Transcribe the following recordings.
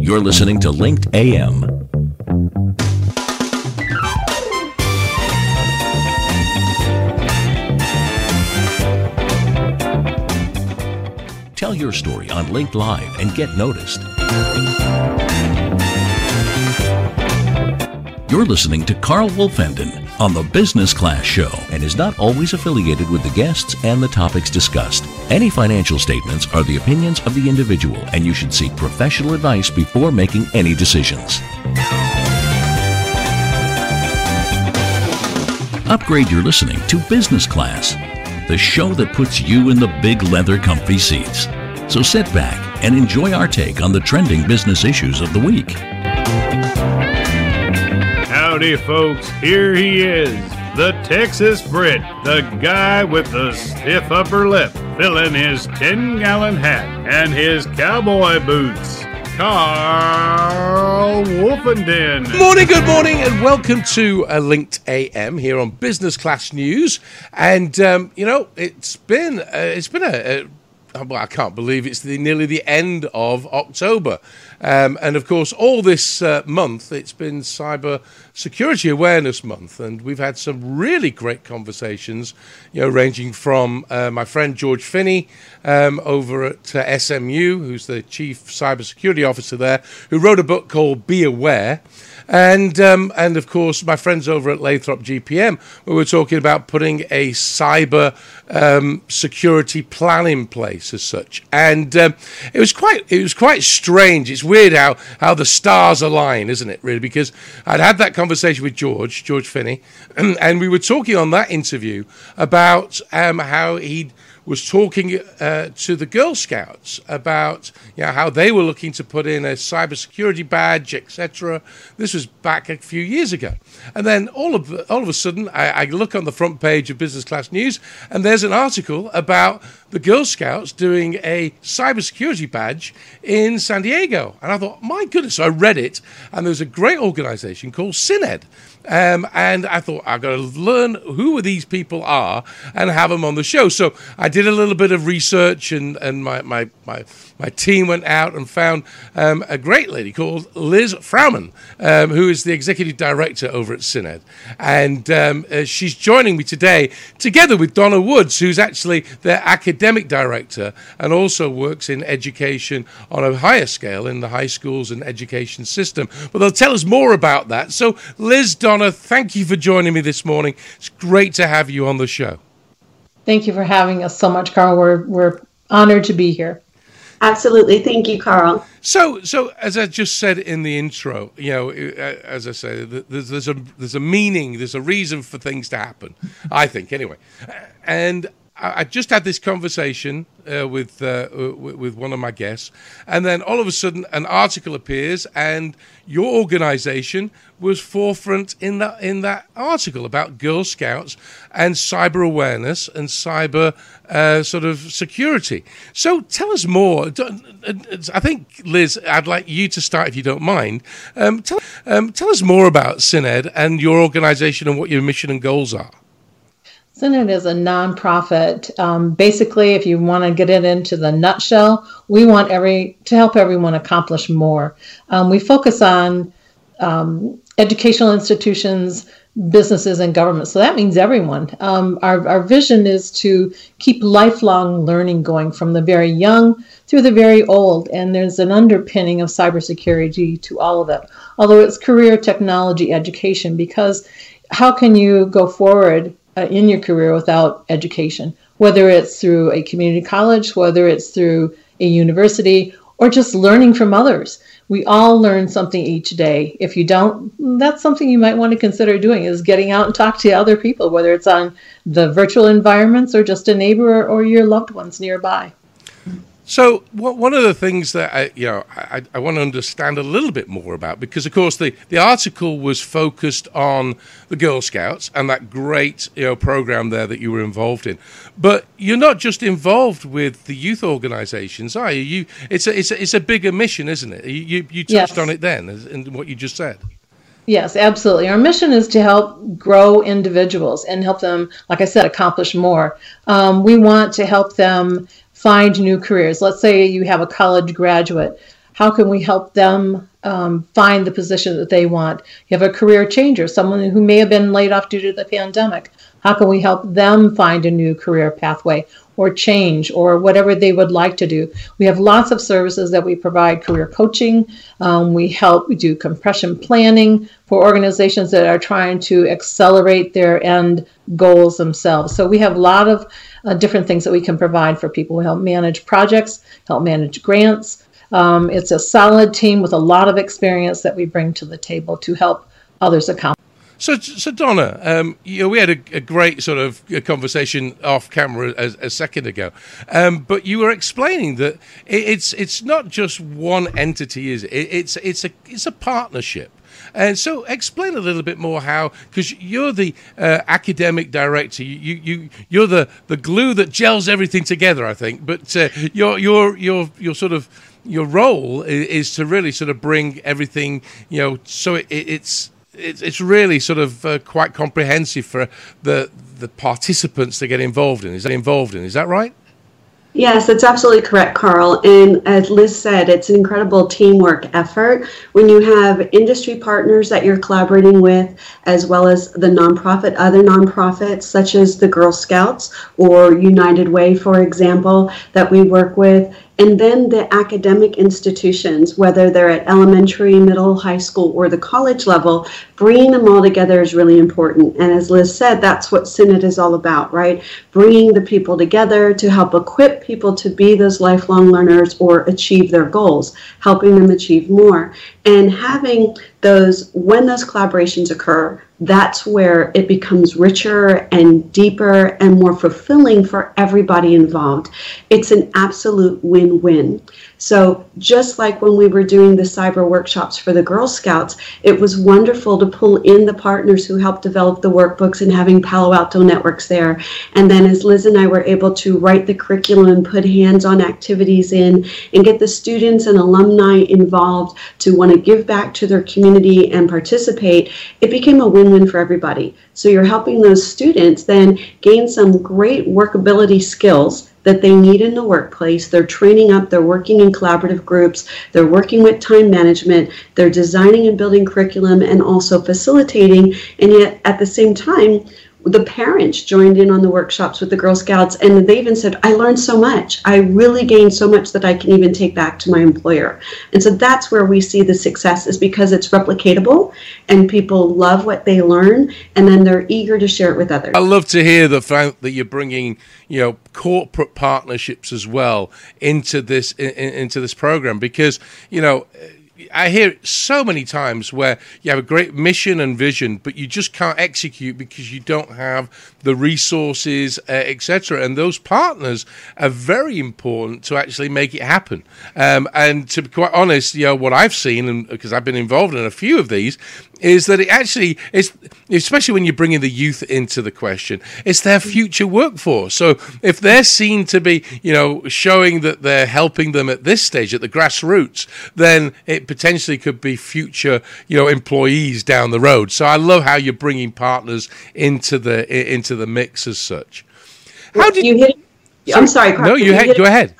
You're listening to Linked AM. Tell your story on Linked Live and get noticed. You're listening to Karl Woolfenden on the Business Class Show and is not always affiliated with the guests and the topics discussed. Any financial statements are the opinions of the individual, and you should seek professional advice before making any decisions. Upgrade your listening to Business Class, the show that puts you in the big leather comfy seats. So sit back and enjoy our take on the trending business issues of the week. Howdy, folks. Here he is, the Texas Brit, the guy with the stiff upper lip, filling his 10 gallon hat and his cowboy boots. Karl Woolfenden. Morning, good morning, and welcome to a Linked AM here on Business Class News. And um, you know, it's been uh, it's been a, a I can't believe it's the, nearly the end of October. Um, and of course, all this uh, month, it's been Cyber Security Awareness Month. And we've had some really great conversations, you know, ranging from uh, my friend George Finney um, over at uh, SMU, who's the Chief Cybersecurity Officer there, who wrote a book called Be Aware and um, and of course my friends over at Lathrop GPM, we were talking about putting a cyber um, security plan in place as such, and um, it was quite it was quite strange. It's weird how how the stars align, isn't it? Really, because I'd had that conversation with George George Finney, and we were talking on that interview about um, how he'd was talking uh, to the Girl Scouts about you know, how they were looking to put in a cybersecurity badge, etc. This was back a few years ago, and then all of all of a sudden, I, I look on the front page of Business Class News, and there's an article about the Girl Scouts doing a cybersecurity badge in San Diego, and I thought, my goodness! So I read it, and there's a great organization called SynED um, and I thought I've got to learn who these people are and have them on the show. So I did a little bit of research, and, and my, my, my, my team went out and found um, a great lady called Liz Fraumann, um, who is the executive director over at SynED. And um, uh, she's joining me today, together with Donna Woods, who's actually their academic director and also works in education on a higher scale in the high schools and education system. But they'll tell us more about that. So, Liz, Donna, thank you for joining me this morning. It's great to have you on the show. Thank you for having us so much, Karl. We're, we're honored to be here. Absolutely. Thank you, Karl. So, so as I just said in the intro, you know, as I say, there's, there's a there's a meaning, there's a reason for things to happen. I think, anyway, and I just had this conversation uh, with uh, with one of my guests, and then all of a sudden, an article appears, and your organisation was forefront in that in that article about Girl Scouts and cyber awareness and cyber uh, sort of security. So, tell us more. I think Liz, I'd like you to start if you don't mind. Um, tell um, tell us more about SynED and your organisation and what your mission and goals are. SynED is a nonprofit. Um, basically, if you want to get it into the nutshell, we want every to help everyone accomplish more. Um, we focus on um, educational institutions, businesses, and government. So that means everyone. Um, our, our vision is to keep lifelong learning going from the very young through the very old. And there's an underpinning of cybersecurity to all of it, although it's career technology education, because how can you go forward Uh, in your career without education, whether it's through a community college, whether it's through a university, or just learning from others. We all learn something each day. If you don't, that's something you might want to consider doing is getting out and talk to other people, whether it's on the virtual environments or just a neighbor or your loved ones nearby. So one of the things that I, you know I, I, want to understand a little bit more about because of course the, the article was focused on the Girl Scouts and that great you know program there that you were involved in, but you're not just involved with the youth organisations, are you? You it's a it's a, it's a bigger mission, isn't it? You you touched yes. on it then in what you just said. Yes, absolutely. Our mission is to help grow individuals and help them, like I said, accomplish more. Um, we want to help them find new careers. Let's say you have a college graduate. How can we help them um, find the position that they want? You have a career changer, someone who may have been laid off due to the pandemic. How can we help them find a new career pathway or change or whatever they would like to do? We have lots of services that we provide career coaching. Um, we help, we do compression planning for organizations that are trying to accelerate their end goals themselves. So we have a lot of uh, different things that we can provide for people. We help manage projects, help manage grants. Um, it's a solid team with a lot of experience that we bring to the table to help others accomplish. So, so Donna, um, you know, we had a, a, great sort of conversation off camera a, a second ago, um, but you were explaining that it, it's it's not just one entity, is it? It's it's a it's a partnership. And so, explain a little bit more how, because you're the uh, academic director, you, you you're the, the glue that gels everything together, I think. But uh, your your your your sort of your role is, is, to really sort of bring everything, you know, so it, it, it's it's, it's really sort of uh, quite comprehensive for the the participants to get involved in. Is that involved in? Is that right? Yes, that's absolutely correct, Karl. And as Liz said, it's an incredible teamwork effort when you have industry partners that you're collaborating with, as well as the nonprofit, other nonprofits such as the Girl Scouts or United Way, for example, that we work with and then the academic institutions, whether they're at elementary, middle, high school, or the college level, bringing them all together is really important. And as Liz said, that's what SynED is all about, right? Bringing the people together to help equip people to be those lifelong learners or achieve their goals, helping them achieve more. And having those, when those collaborations occur, that's where it becomes richer and deeper and more fulfilling for everybody involved. It's an absolute win win. So, just like when we were doing the cyber workshops for the Girl Scouts, it was wonderful to pull in the partners who helped develop the workbooks and having Palo Alto networks there. And then, as Liz and I were able to write the curriculum and put hands on activities in and get the students and alumni involved to want to give back to their community and participate, it became a win win for everybody. So, you're helping those students then gain some great workability skills that they need in the workplace. They're training up, they're working in collaborative groups, they're working with time management, they're designing and building curriculum and also facilitating. And yet, at the same time, the parents joined in on the workshops with the Girl Scouts, and they even said, I learned so much. I really gained so much that I can even take back to my employer. And so that's where we see the success is because it's replicatable and people love what they learn, and then they're eager to share it with others. I love to hear the fact that you're bringing, you know, corporate partnerships as well into this in, into this program because, you know, I hear it so many times where you have a great mission and vision, but you just can't execute because you don't have the resources, uh, etc. And those partners are very important to actually make it happen. Um, and to be quite honest, you know what I've seen, and because I've been involved in a few of these, is that it actually is, especially when you're bringing the youth into the question, it's their future workforce. So if they're seen to be, you know, showing that they're helping them at this stage, at the grassroots, then it potentially could be future, you know, employees down the road. So I love how you're bringing partners into the into the mix as such. How did you hit? I'm sorry. Karl, no, you, you had, go ahead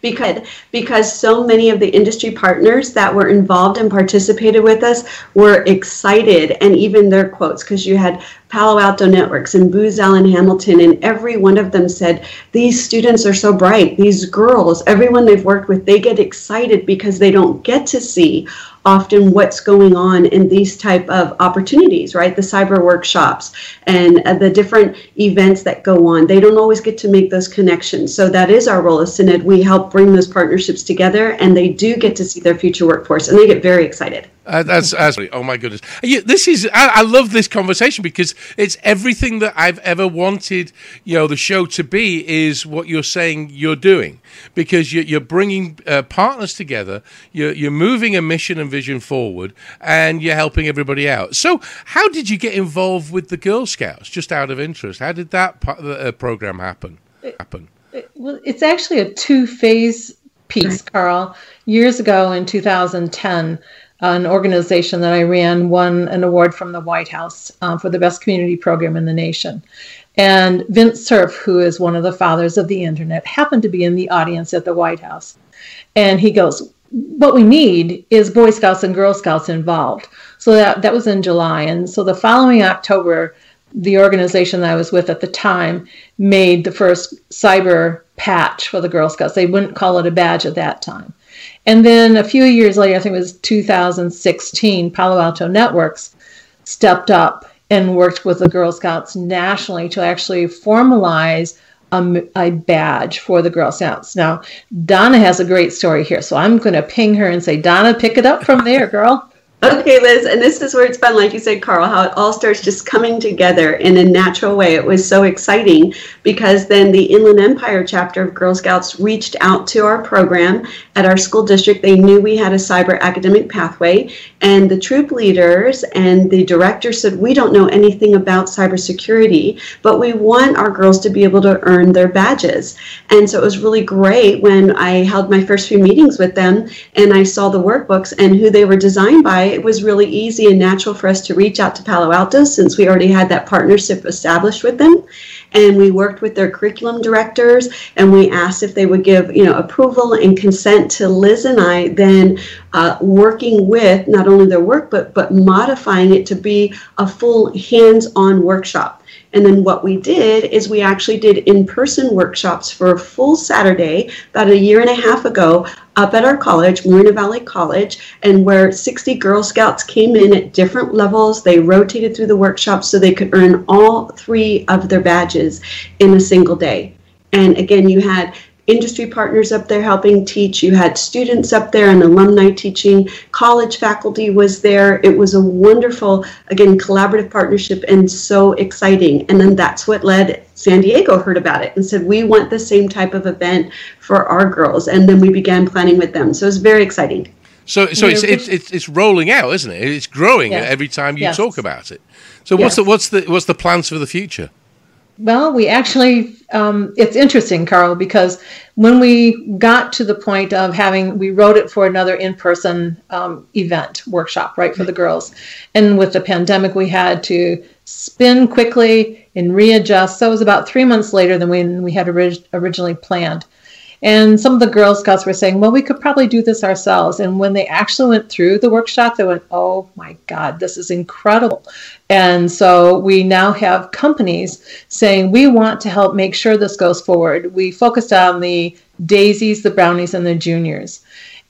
because because so many of the industry partners that were involved and participated with us were excited and even their quotes because you had Palo Alto Networks and Booz Allen Hamilton and every one of them said these students are so bright. These girls everyone they've worked with they get excited because they don't get to see often what's going on in these type of opportunities right? The cyber workshops and uh, the different events that go on. They don't always get to make those connections. So that is our role as SynED. We help bring those partnerships together and they do get to see their future workforce and they get very excited uh, that's absolutely. Oh my goodness! You, this is. I, I, love this conversation because it's everything that I've ever wanted. You know, the show to be is what you're saying you're doing because you're, you're bringing uh, partners together. You're, you're moving a mission and vision forward, and you're helping everybody out. So, how did you get involved with the Girl Scouts? Just out of interest, how did that uh, program happen? Happen. It, well, it's actually a two-phase piece, Karl. Years ago in 2010 an organization that I ran won an award from the White House uh, for the best community program in the nation. And Vint Cerf, who is one of the fathers of the internet, happened to be in the audience at the White House. And he goes, What we need is Boy Scouts and Girl Scouts involved. So that, that was in July. And so the following October, the organization that I was with at the time made the first cyber patch for the Girl Scouts. They wouldn't call it a badge at that time. And then a few years later, I think it was 2016, Palo Alto Networks stepped up and worked with the Girl Scouts nationally to actually formalize a, a, badge for the Girl Scouts. Now, Donna has a great story here, so I'm going to ping her and say, Donna, pick it up from there, girl. Okay, Liz, and this is where it's fun, like you said, Karl, how it all starts just coming together in a natural way. It was so exciting because then the Inland Empire chapter of Girl Scouts reached out to our program at our school district. They knew we had a cyber academic pathway, and the troop leaders and the director said, We don't know anything about cybersecurity, but we want our girls to be able to earn their badges. And so it was really great when I held my first few meetings with them and I saw the workbooks and who they were designed by it was really easy and natural for us to reach out to Palo Alto since we already had that partnership established with them. And we worked with their curriculum directors and we asked if they would give, you know, approval and consent to Liz and I then uh, working with not only their work, but, but modifying it to be a full hands-on workshop. And then what we did is we actually did in person workshops for a full Saturday about a year and a half ago up at our college, Moreno Valley College, and where 60 Girl Scouts came in at different levels. They rotated through the workshops so they could earn all three of their badges in a single day. And again, you had industry partners up there helping teach. You had students up there and alumni teaching. College faculty was there. It was a wonderful, again, collaborative partnership and so exciting. And then that's what led San Diego heard about it and said, we want the same type of event for our girls. And then we began planning with them. So it was very exciting. So, so it's, it's, it's, it's rolling out, isn't it? It's growing yes. every time you yes. talk about it. So what's the what's the what's the plans for the future? Well, we actually, um, it's interesting, Karl, because when we got to the point of having, we wrote it for another in person um, event workshop, right, for the girls. And with the pandemic, we had to spin quickly and readjust. So it was about three months later than when we had orig- originally planned. And some of the Girl Scouts were saying, well, we could probably do this ourselves. And when they actually went through the workshop, they went, oh my God, this is incredible. And so we now have companies saying, we want to help make sure this goes forward. We focused on the daisies, the brownies, and the juniors.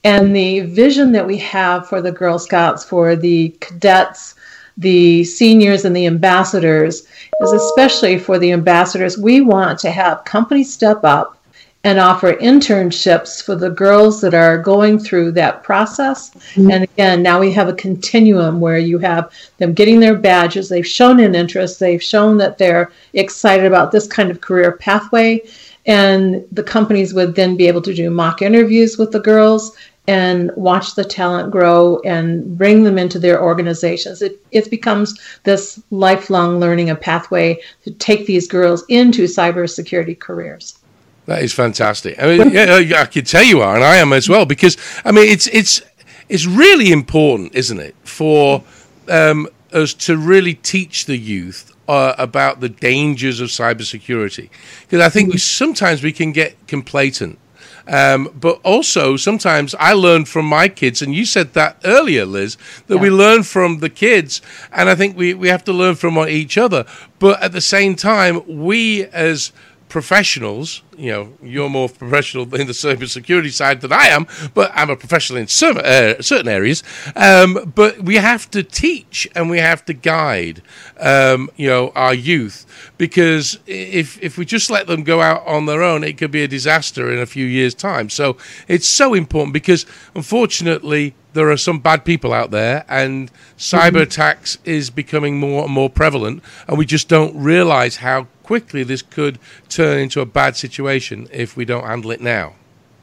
And the vision that we have for the Girl Scouts, for the cadets, the seniors, and the ambassadors is especially for the ambassadors. We want to have companies step up and offer internships for the girls that are going through that process. Mm-hmm. And again, now we have a continuum where you have them getting their badges, they've shown an interest, they've shown that they're excited about this kind of career pathway. And the companies would then be able to do mock interviews with the girls and watch the talent grow and bring them into their organizations. It, it becomes this lifelong learning, a pathway to take these girls into cybersecurity careers. That is fantastic. I mean, yeah, I can tell you are, and I am as well, because I mean, it's it's it's really important, isn't it, for um, us to really teach the youth uh, about the dangers of cybersecurity, because I think we, sometimes we can get complacent. Um, but also, sometimes I learn from my kids, and you said that earlier, Liz, that yeah. we learn from the kids, and I think we, we have to learn from each other. But at the same time, we as professionals, you know, you're more professional in the cybersecurity side than I am, but I'm a professional in some, uh, certain areas. Um, but we have to teach and we have to guide, um, you know, our youth because if if we just let them go out on their own, it could be a disaster in a few years' time. So it's so important because unfortunately there are some bad people out there, and cyber mm-hmm. attacks is becoming more and more prevalent, and we just don't realize how quickly this could turn into a bad situation if we don't handle it now.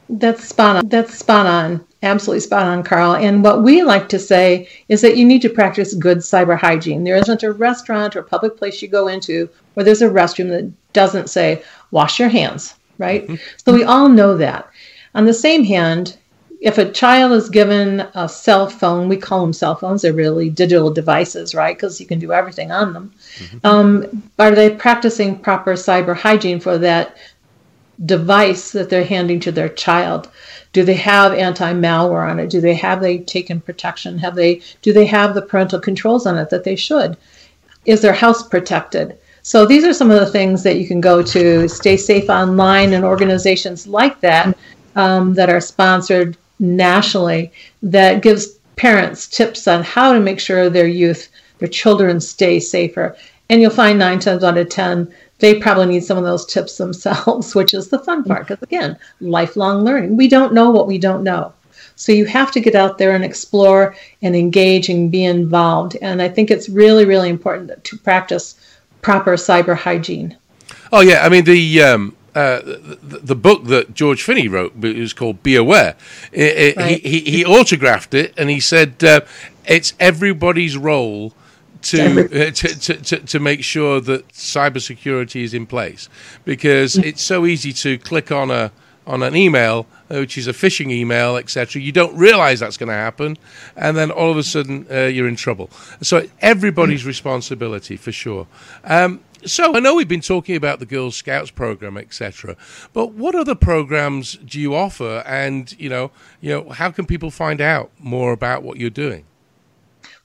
That's spot on. That's spot on. Absolutely spot on, Karl. And what we like to say is that you need to practice good cyber hygiene. There isn't a restaurant or public place you go into where there's a restroom that doesn't say, wash your hands, right? Mm-hmm. So we all know that. On the same hand, if a child is given a cell phone, we call them cell phones, they're really digital devices, right? Because you can do everything on them. Mm-hmm. Um, are they practicing proper cyber hygiene for that device that they're handing to their child? Do they have anti-malware on it? Do they have they taken protection? Have they do they have the parental controls on it that they should? Is their house protected? So these are some of the things that you can go to Stay Safe Online and organizations like that um, that are sponsored nationally that gives parents tips on how to make sure their youth, their children stay safer. And you'll find nine times out of 10, they probably need some of those tips themselves, which is the fun part. Because again, lifelong learning. We don't know what we don't know. So you have to get out there and explore and engage and be involved. And I think it's really, really important to practice proper cyber hygiene. Oh yeah, I mean the um, uh, the, the, book that George Finney wrote was called Be Aware. It, right. he, he, he, autographed it and he said uh, it's everybody's role to, uh, to, to, to, to, make sure that cybersecurity is in place because mm. it's so easy to click on a on an email uh, which is a phishing email etc you don't realize that's going to happen and then all of a sudden uh, you're in trouble so everybody's mm. responsibility for sure um, so I know we've been talking about the Girl Scouts program, etc. But what other programs do you offer, and you know, you know, how can people find out more about what you're doing?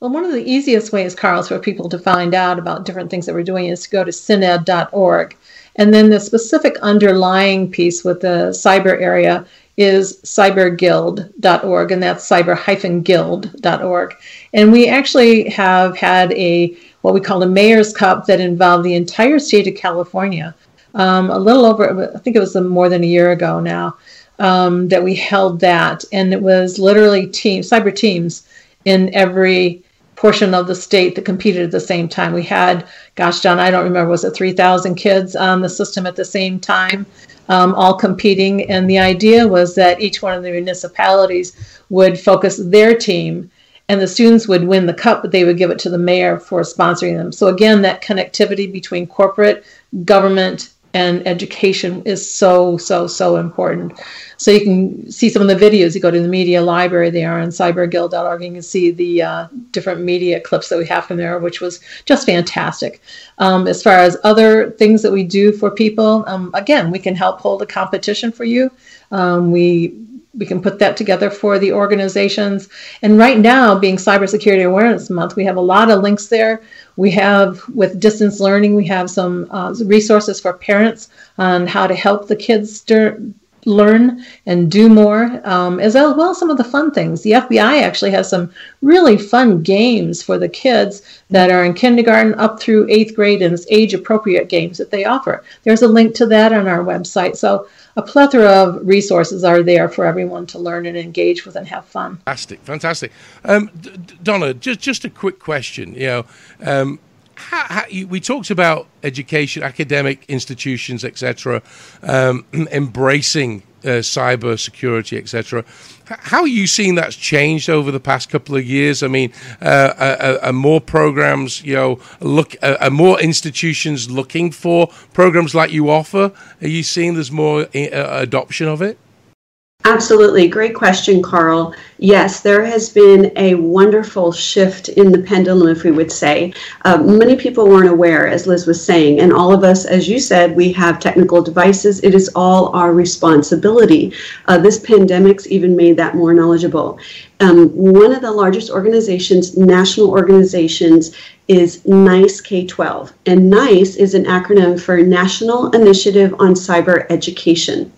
Well, one of the easiest ways, Karl, for people to find out about different things that we're doing is to go to syned.org. And then the specific underlying piece with the cyber area is cyberguild.org, and that's cyber-guild.org. And we actually have had a what we call a mayor's cup that involved the entire state of California. Um, a little over, I think it was more than a year ago now, um, that we held that, and it was literally team cyber teams, in every portion of the state that competed at the same time. We had, gosh, John, I don't remember, was it 3,000 kids on the system at the same time, um, all competing? And the idea was that each one of the municipalities would focus their team and the students would win the cup, but they would give it to the mayor for sponsoring them. So again, that connectivity between corporate, government, and education is so so so important. So you can see some of the videos. You go to the media library there on cyberguild.org. And you can see the uh, different media clips that we have from there, which was just fantastic. Um, as far as other things that we do for people, um, again, we can help hold a competition for you. Um, we we can put that together for the organizations. And right now, being Cybersecurity Awareness Month, we have a lot of links there. We have, with distance learning, we have some uh, resources for parents on how to help the kids learn and do more, um, as well as some of the fun things. The FBI actually has some really fun games for the kids that are in kindergarten up through eighth grade, and it's age appropriate games that they offer. There's a link to that on our website. So a plethora of resources are there for everyone to learn and engage with and have fun. Fantastic, fantastic. Um, Donna, just just a quick question. You know, um, how, how, you, we talked about education, academic institutions, etc., um, embracing uh, cyber security, etc. How are you seeing that's changed over the past couple of years? I mean, uh, are, are, more programs, you know, look, are more institutions looking for programs like you offer? Are you seeing there's more uh, adoption of it? Absolutely. Great question, Karl. Yes, there has been a wonderful shift in the pendulum, if we would say. Uh, many people weren't aware, as Liz was saying, and all of us, as you said, we have technical devices. It is all our responsibility. Uh, this pandemic's even made that more knowledgeable. Um, one of the largest organizations, national organizations, is NICE K 12. And NICE is an acronym for National Initiative on Cyber Education.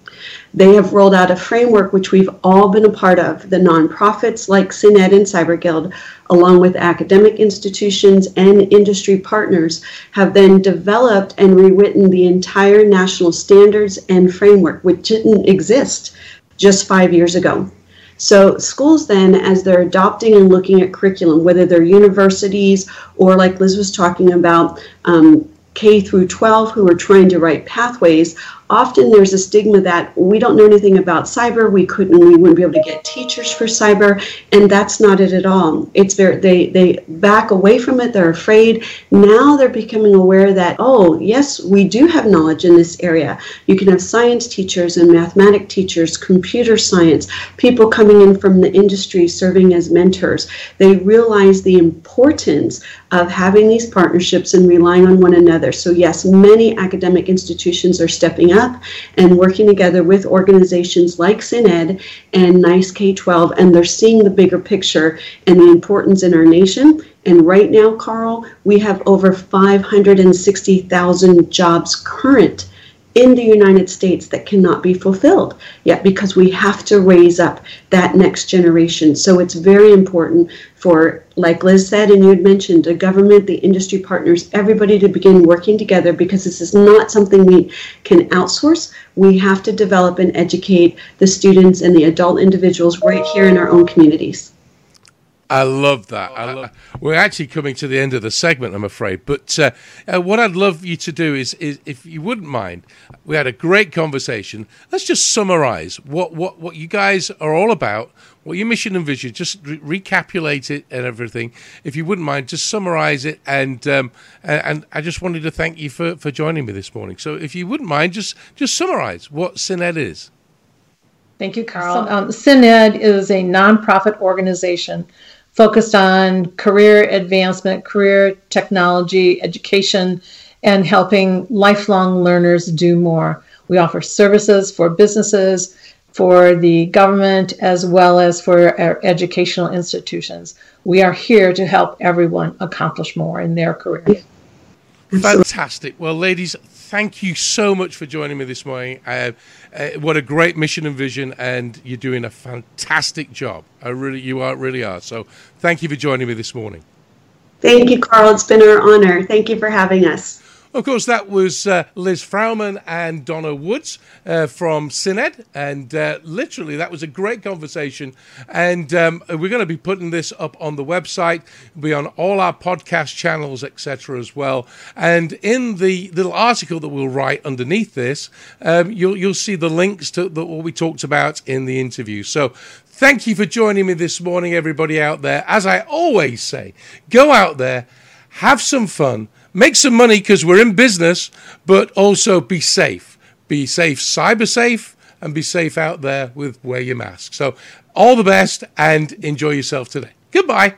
They have rolled out a framework which we've all been a part of. The nonprofits like SynEd and CyberGuild, along with academic institutions and industry partners, have then developed and rewritten the entire national standards and framework, which didn't exist just five years ago. So, schools then, as they're adopting and looking at curriculum, whether they're universities or, like Liz was talking about, um, K through 12 who are trying to write pathways, often there's a stigma that we don't know anything about cyber. We couldn't, we wouldn't be able to get teachers for cyber, and that's not it at all. It's very, they they back away from it. They're afraid. Now they're becoming aware that oh yes, we do have knowledge in this area. You can have science teachers and mathematic teachers, computer science, people coming in from the industry serving as mentors. They realize the importance of having these partnerships and relying on one another. So yes, many academic institutions are stepping up and working together with organizations like SynEd and NICE K-12, and they're seeing the bigger picture and the importance in our nation. And right now, Karl, we have over 560,000 jobs current in the United States that cannot be fulfilled yet because we have to raise up that next generation. So it's very important for, like Liz said, and you had mentioned, the government, the industry partners, everybody to begin working together because this is not something we can outsource. We have to develop and educate the students and the adult individuals right here in our own communities. I love that. I love, we're actually coming to the end of the segment, I'm afraid. But uh, uh, what I'd love you to do is, is, if you wouldn't mind, we had a great conversation. Let's just summarize what, what, what you guys are all about, what your mission and vision, just re- recapitulate it and everything. If you wouldn't mind, just summarize it. And, um, and, and I just wanted to thank you for, for joining me this morning. So if you wouldn't mind, just, just summarize what SynEd is. Thank you, Karl. Um, SynEd is a nonprofit organization focused on career advancement, career technology, education, and helping lifelong learners do more. We offer services for businesses, for the government, as well as for our educational institutions. We are here to help everyone accomplish more in their career. Fantastic. Well, ladies, thank you so much for joining me this morning. Uh, uh, what a great mission and vision, and you're doing a fantastic job. I really, you are, really are. So, thank you for joining me this morning. Thank you, Karl. It's been our honor. Thank you for having us. Of course, that was uh, Liz Fraumann and Donna Woods uh, from SynEd, and uh, literally that was a great conversation. And um, we're going to be putting this up on the website, It'll be on all our podcast channels, etc. as well. And in the little article that we'll write underneath this, um, you'll you'll see the links to the, what we talked about in the interview. So thank you for joining me this morning, everybody out there. As I always say, go out there, have some fun make some money because we're in business, but also be safe. Be safe, cyber safe, and be safe out there with wear your mask. So, all the best and enjoy yourself today. Goodbye.